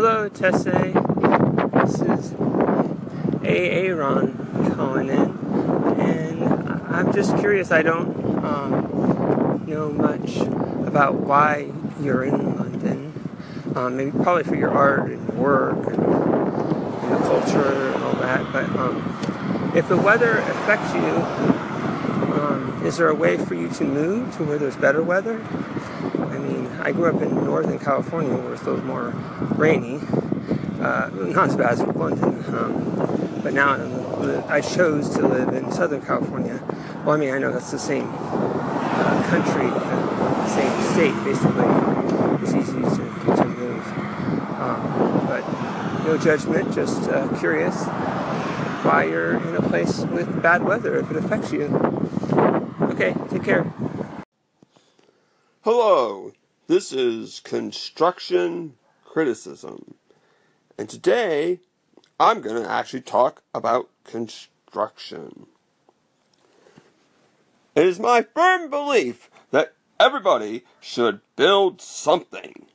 Hello, Tesse. This is Aaron calling in, and I'm just curious. I don't um, know much about why you're in London. Um, maybe probably for your art and work and, and the culture and all that. But um, if the weather affects you, um, is there a way for you to move to where there's better weather? I grew up in Northern California where it's a little more rainy. Uh, not as bad as London, um, but now I chose to live in Southern California. Well, I mean, I know that's the same uh, country, uh, same state, basically. It's easy to, to move. Um, but no judgment, just uh, curious why you're in a place with bad weather if it affects you. Okay, take care. Hello, this is Construction Criticism. And today I'm going to actually talk about construction. It is my firm belief that everybody should build something.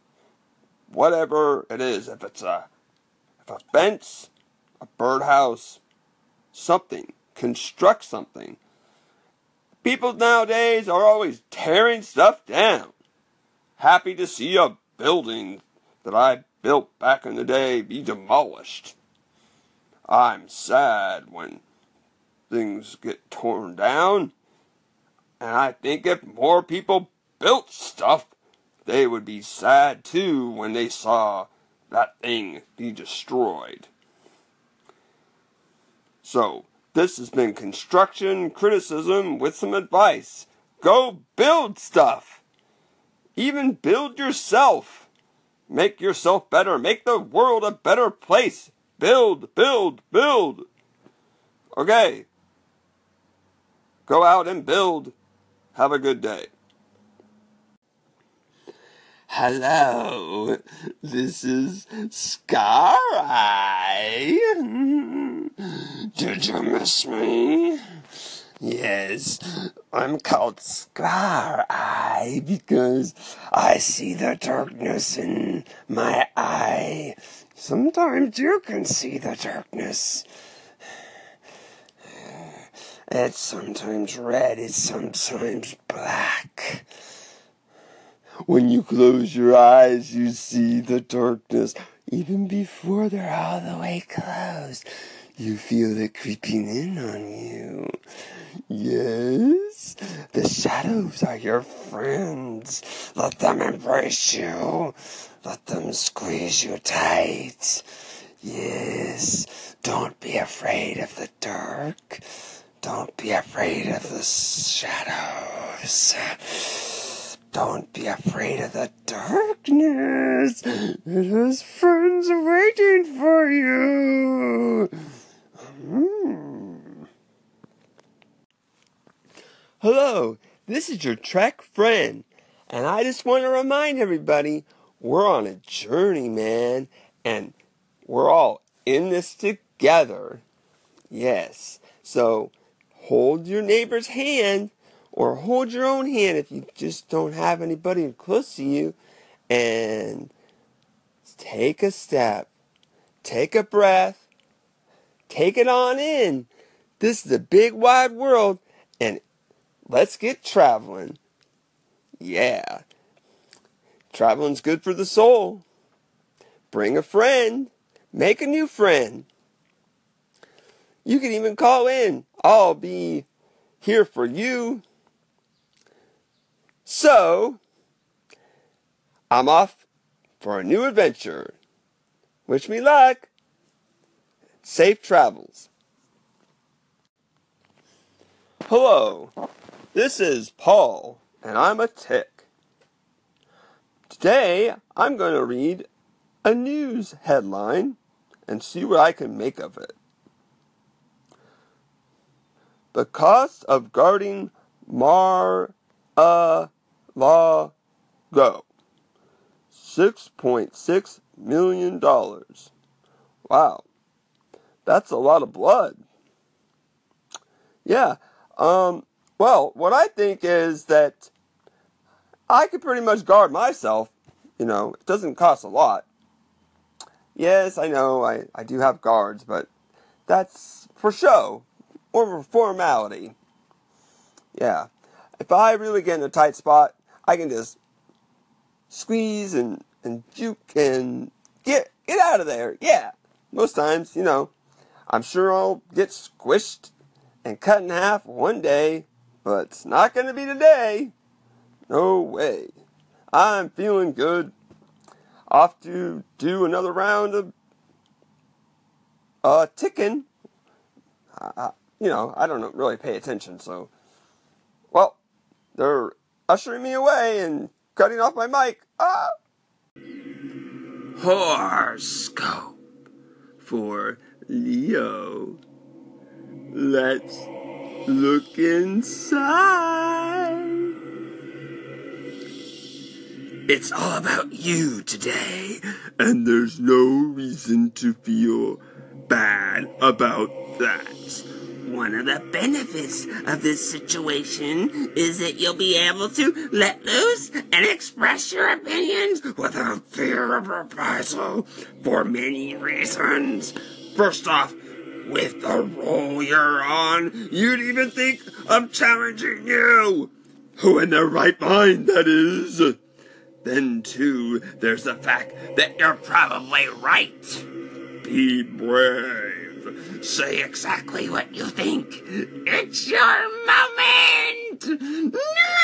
Whatever it is, if it's a if a fence, a birdhouse, something, construct something. People nowadays are always tearing stuff down. Happy to see a building that I built back in the day be demolished. I'm sad when things get torn down. And I think if more people built stuff, they would be sad too when they saw that thing be destroyed. So, this has been construction criticism with some advice. Go build stuff. Even build yourself. Make yourself better. Make the world a better place. Build, build, build. Okay. Go out and build. Have a good day. Hello, this is Scar Eye. Did you miss me? Yes, I'm called Scar Eye because I see the darkness in my eye. Sometimes you can see the darkness. It's sometimes red, it's sometimes black. When you close your eyes, you see the darkness. Even before they're all the way closed, you feel it creeping in on you. Yes, the shadows are your friends. Let them embrace you. Let them squeeze you tight. Yes, don't be afraid of the dark. Don't be afraid of the shadows. Don't be afraid of the darkness. It has friends waiting for you. Mm. Hello, this is your Trek friend, and I just want to remind everybody we're on a journey, man, and we're all in this together. Yes, so hold your neighbor's hand or hold your own hand if you just don't have anybody close to you and take a step, take a breath, take it on in. This is a big wide world and let's get traveling. Yeah. Traveling's good for the soul. Bring a friend. Make a new friend. You can even call in. I'll be here for you. So, I'm off for a new adventure. Wish me luck. Safe travels. Hello, this is Paul, and I'm a tick. Today, I'm going to read a news headline and see what I can make of it. The cost of guarding Mar a law go. $6.6 million. Wow. That's a lot of blood. Yeah. Um, well, what I think is that I could pretty much guard myself. You know, it doesn't cost a lot. Yes, I know, I, I do have guards, but that's for show or for formality. Yeah. If I really get in a tight spot, I can just squeeze and, and juke and get get out of there. Yeah. Most times, you know, I'm sure I'll get squished and cut in half one day, but it's not going to be today. No way. I'm feeling good. Off to do another round of uh, ticking. Uh, you know, I don't really pay attention, so. Well, they're ushering me away and cutting off my mic. Ah! Horoscope for Leo. Let's look inside. It's all about you today, and there's no reason to feel bad about that. One of the benefits of this situation is that you'll be able to let loose and express your opinions without fear of reprisal for many reasons. First off, with the roll you're on, you'd even think of challenging you. Who in their right mind, that is. Then, too, there's the fact that you're probably right. Be brave. Say exactly what you think. It's your moment! Oh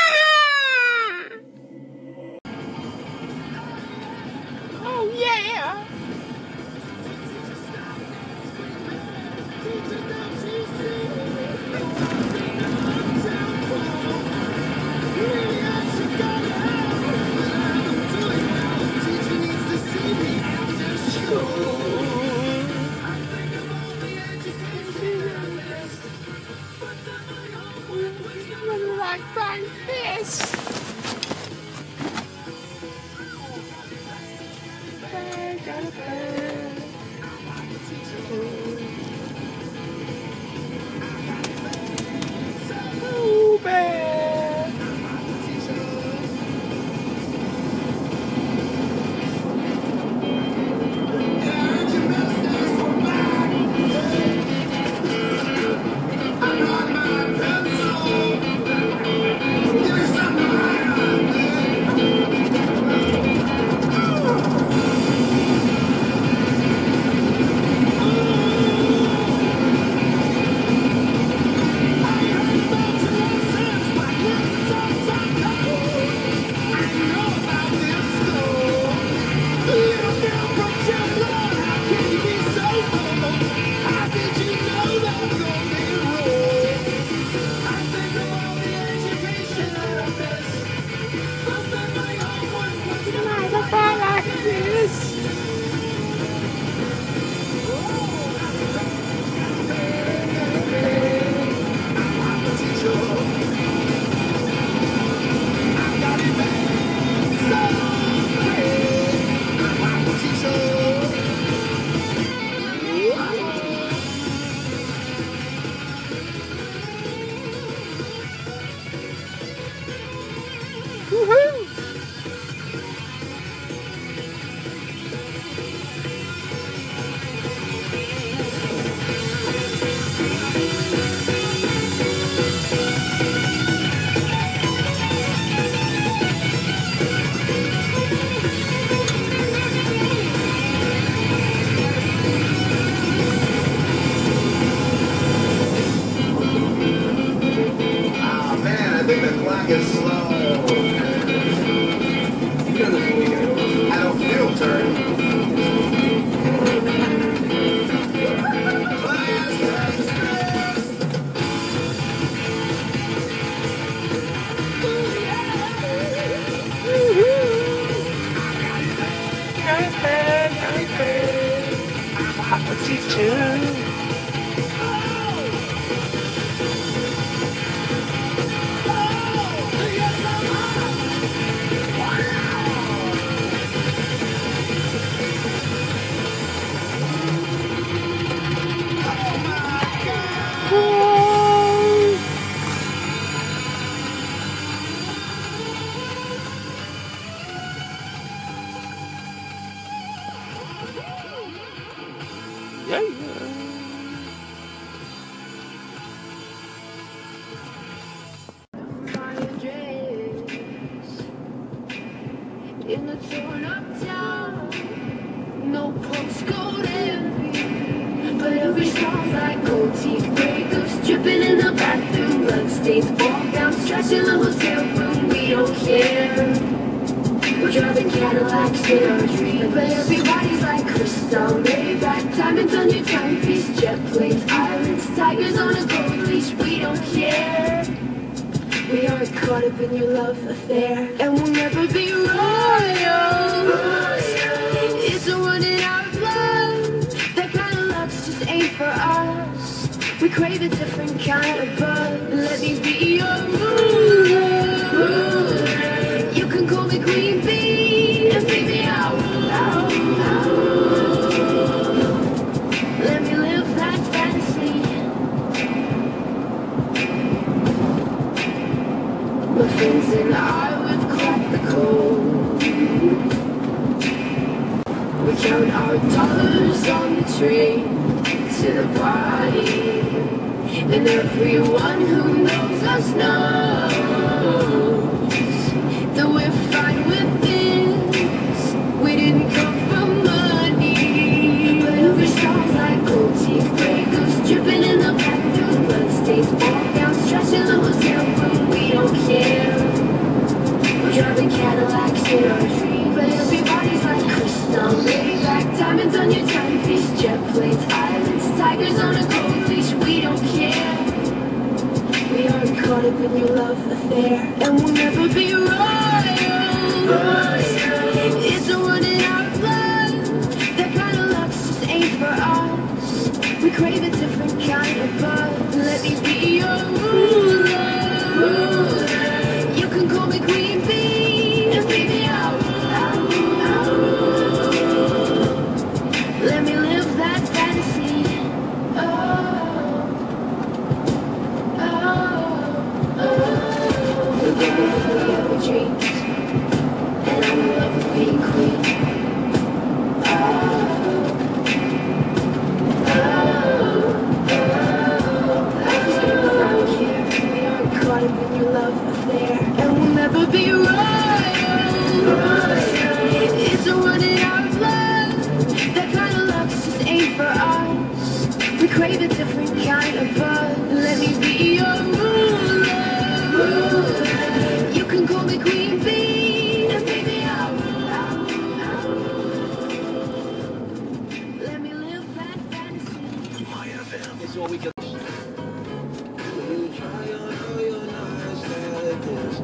Today's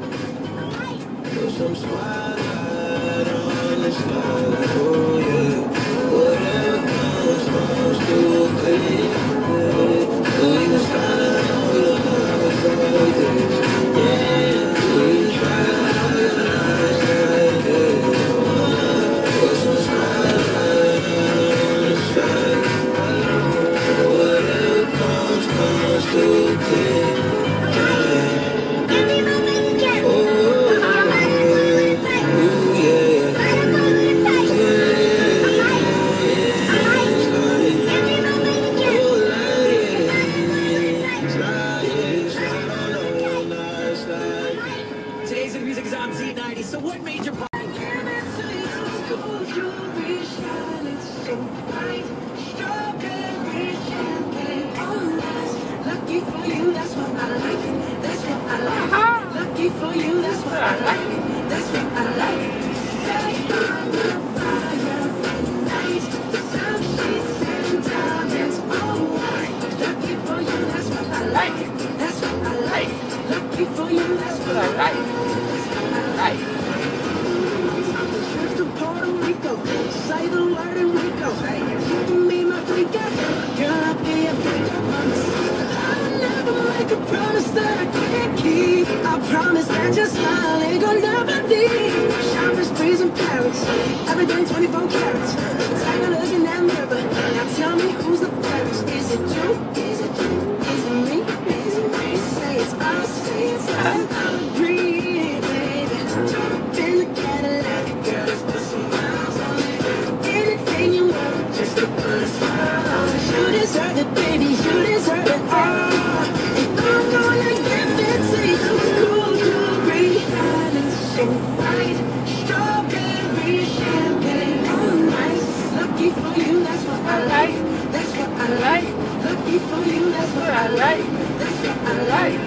for you, that's what I like. That's what I like. Lucky for you, that's what I like. That's what I like.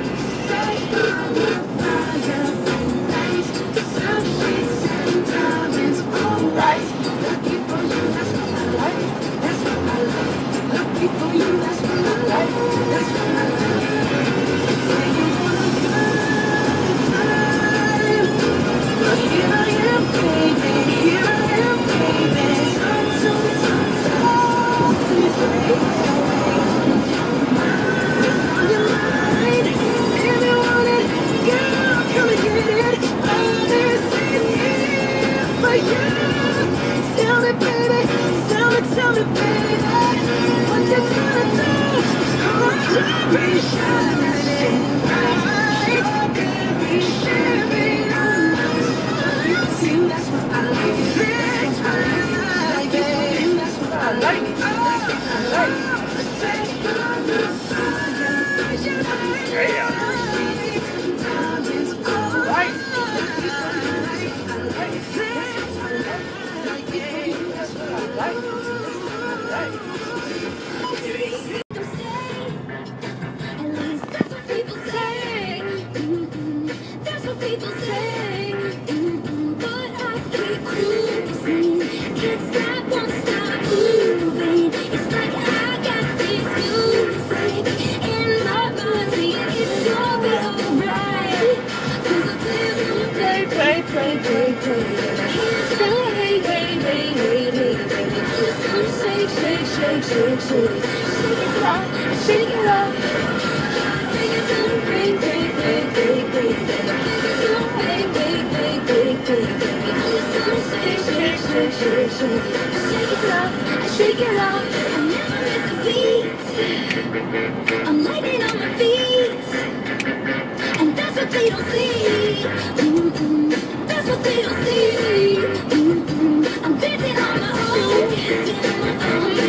Say I'm a fireplace. Diamonds, alright. Lucky for you, that's what I like. That's what I like. Lucky for you, that's what I like. That's what I like. salvation I'm busy on my own.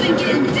begin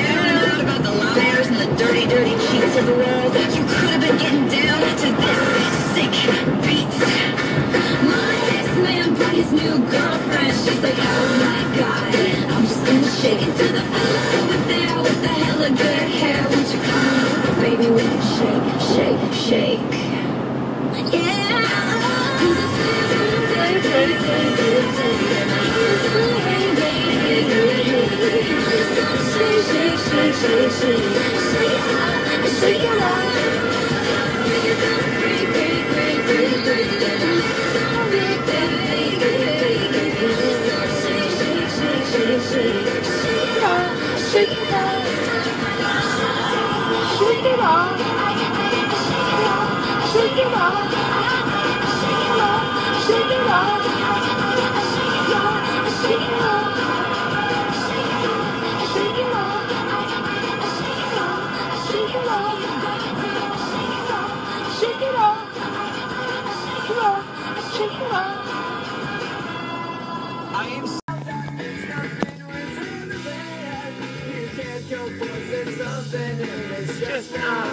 Just not.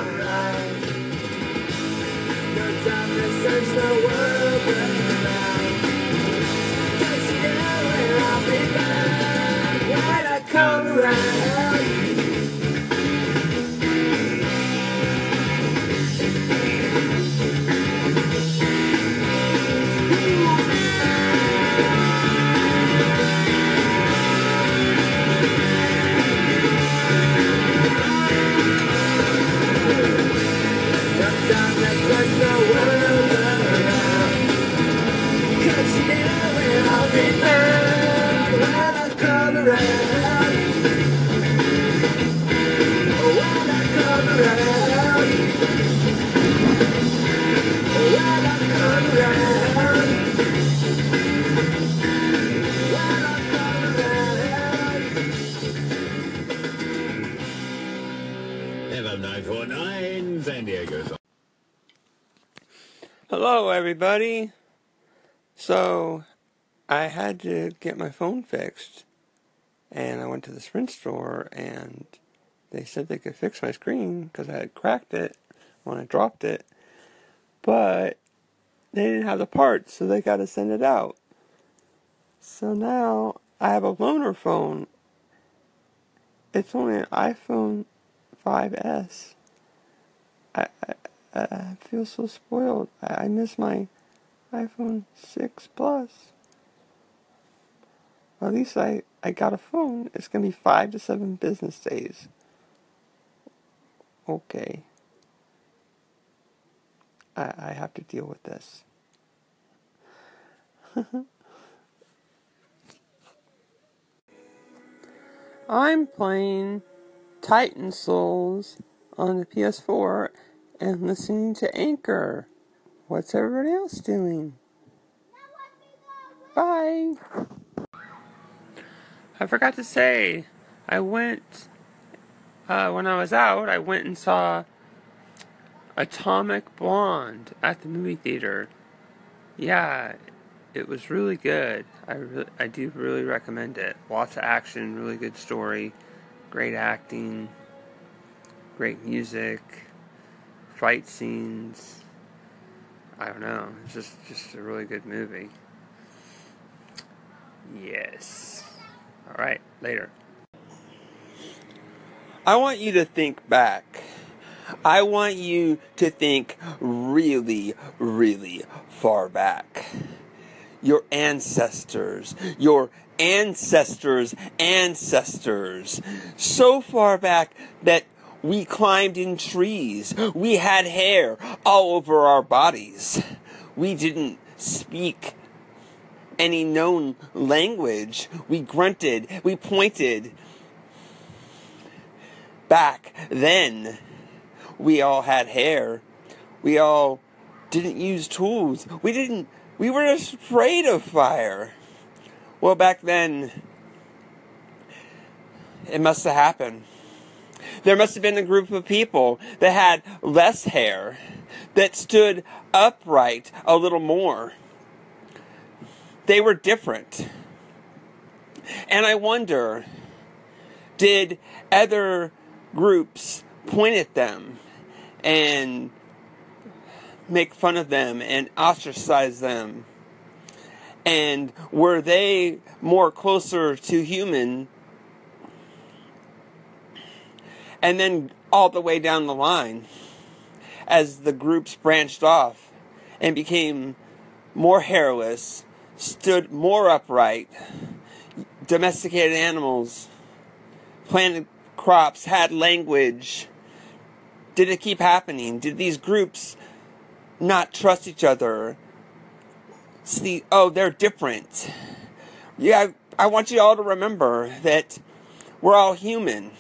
Hello, everybody. So, I had to get my phone fixed, and I went to the Sprint store, and they said they could fix my screen because I had cracked it when I dropped it, but they didn't have the parts, so they got to send it out. So now I have a loaner phone. It's only an iPhone 5S. I, I feel so spoiled. I, I miss my iPhone 6 Plus. Well, at least I, I got a phone. It's going to be five to seven business days. Okay. I, I have to deal with this. I'm playing Titan Souls on the PS4 and listening to Anchor. What's everybody else doing? Bye. I forgot to say, I went, uh, when I was out, I went and saw Atomic Blonde at the movie theater. Yeah, it was really good. I, re- I do really recommend it. Lots of action, really good story, great acting, great music, fight scenes. I don't know. It's just just a really good movie. Yes. All right, later. I want you to think back. I want you to think really, really far back. Your ancestors, your ancestors' ancestors, so far back that we climbed in trees. We had hair all over our bodies. We didn't speak any known language. We grunted. We pointed. Back then, we all had hair. We all didn't use tools. We didn't, we were afraid of fire. Well, back then, it must have happened. There must have been a group of people that had less hair, that stood upright a little more. They were different. And I wonder did other groups point at them and make fun of them and ostracize them? And were they more closer to human and then all the way down the line as the groups branched off and became more hairless, stood more upright, domesticated animals, planted crops, had language. Did it keep happening? Did these groups not trust each other? See, oh, they're different. Yeah, I want you all to remember that we're all human.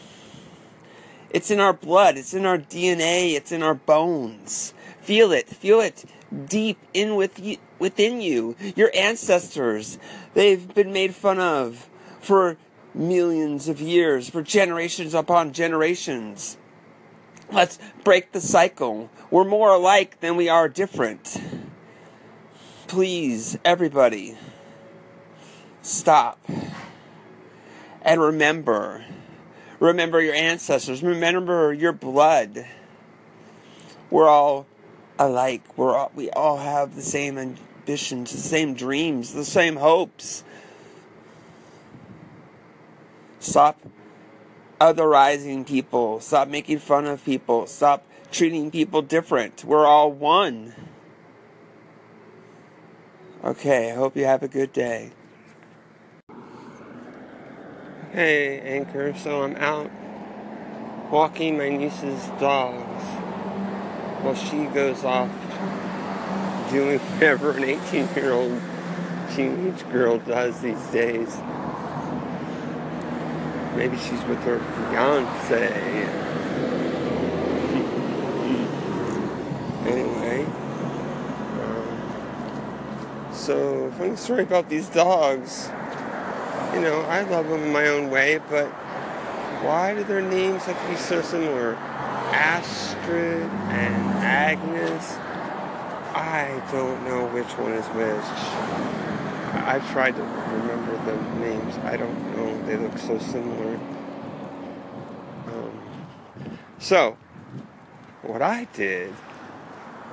It's in our blood, it's in our DNA, it's in our bones. Feel it, feel it deep in with you, within you. Your ancestors, they've been made fun of for millions of years, for generations upon generations. Let's break the cycle. We're more alike than we are different. Please, everybody, stop and remember Remember your ancestors. Remember your blood. We're all alike. We're all, we all have the same ambitions, the same dreams, the same hopes. Stop otherizing people. Stop making fun of people. Stop treating people different. We're all one. Okay, I hope you have a good day. Hey, Anchor. So I'm out walking my niece's dogs while she goes off doing whatever an 18 year old teenage girl does these days. Maybe she's with her fiance. anyway. Um, so, funny story about these dogs you know, I love them in my own way, but why do their names have to be so similar? Astrid and Agnes. I don't know which one is which. I've tried to remember the names. I don't know. They look so similar. Um, so, what I did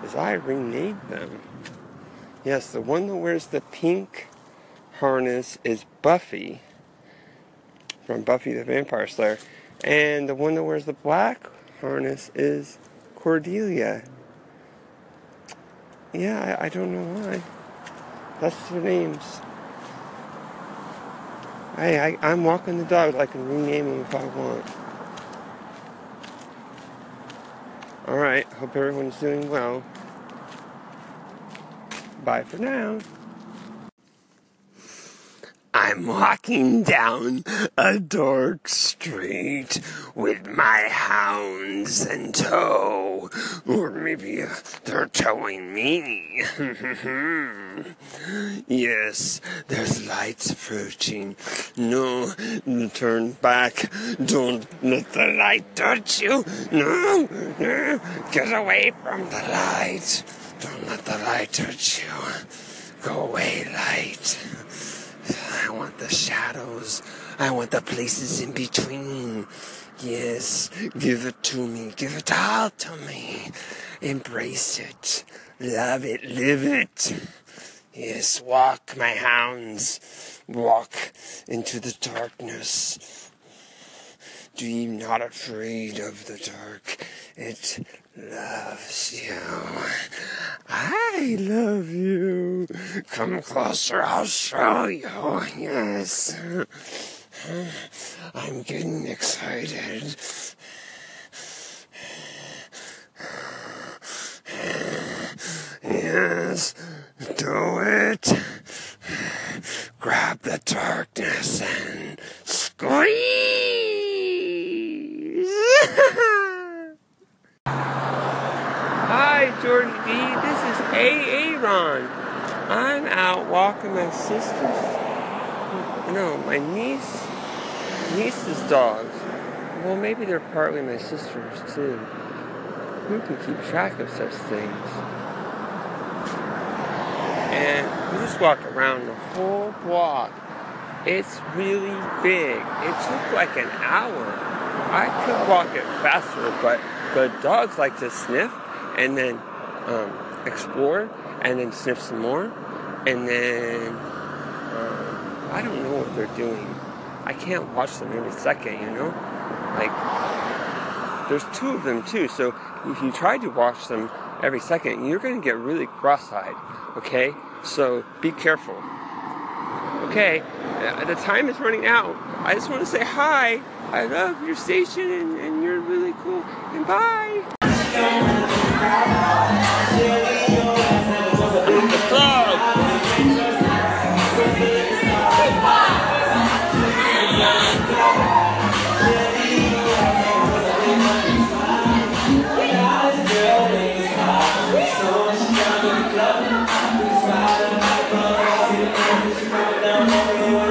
is I renamed them. Yes, the one that wears the pink harness is Buffy from Buffy the Vampire Slayer, and the one that wears the black harness is Cordelia. Yeah, I, I don't know why. That's their names. Hey, I, I'm walking the dog. I can rename them if I want. Alright, hope everyone's doing well. Bye for now. I'm walking down a dark street with my hounds in tow. Or maybe they're towing me. yes, there's lights approaching. No, turn back. Don't let the light touch you. No, no, get away from the light. Don't let the light touch you. Go away, light. I want the shadows. I want the places in between. Yes, give it to me. Give it all to me. Embrace it. Love it. Live it. Yes, walk, my hounds. Walk into the darkness. Dream not afraid of the dark. It loves you. I love you. Come closer, I'll show you. Yes. I'm getting excited. Yes, do it. Grab the darkness and squeeze. Hi, Jordan B. This is Aaron. I'm out walking my sister's, no, my niece, niece's dogs. Well, maybe they're partly my sister's too. Who can keep track of such things? And we just walked around the whole block. It's really big. It took like an hour. I could walk it faster, but the dogs like to sniff and then um, explore and then sniff some more and then um, I don't know what they're doing. I can't watch them every second, you know? Like, there's two of them too, so if you try to watch them every second, you're going to get really cross eyed, okay? So be careful. Okay, uh, the time is running out. I just want to say hi. I love your station and, and you're really cool. And bye. Even though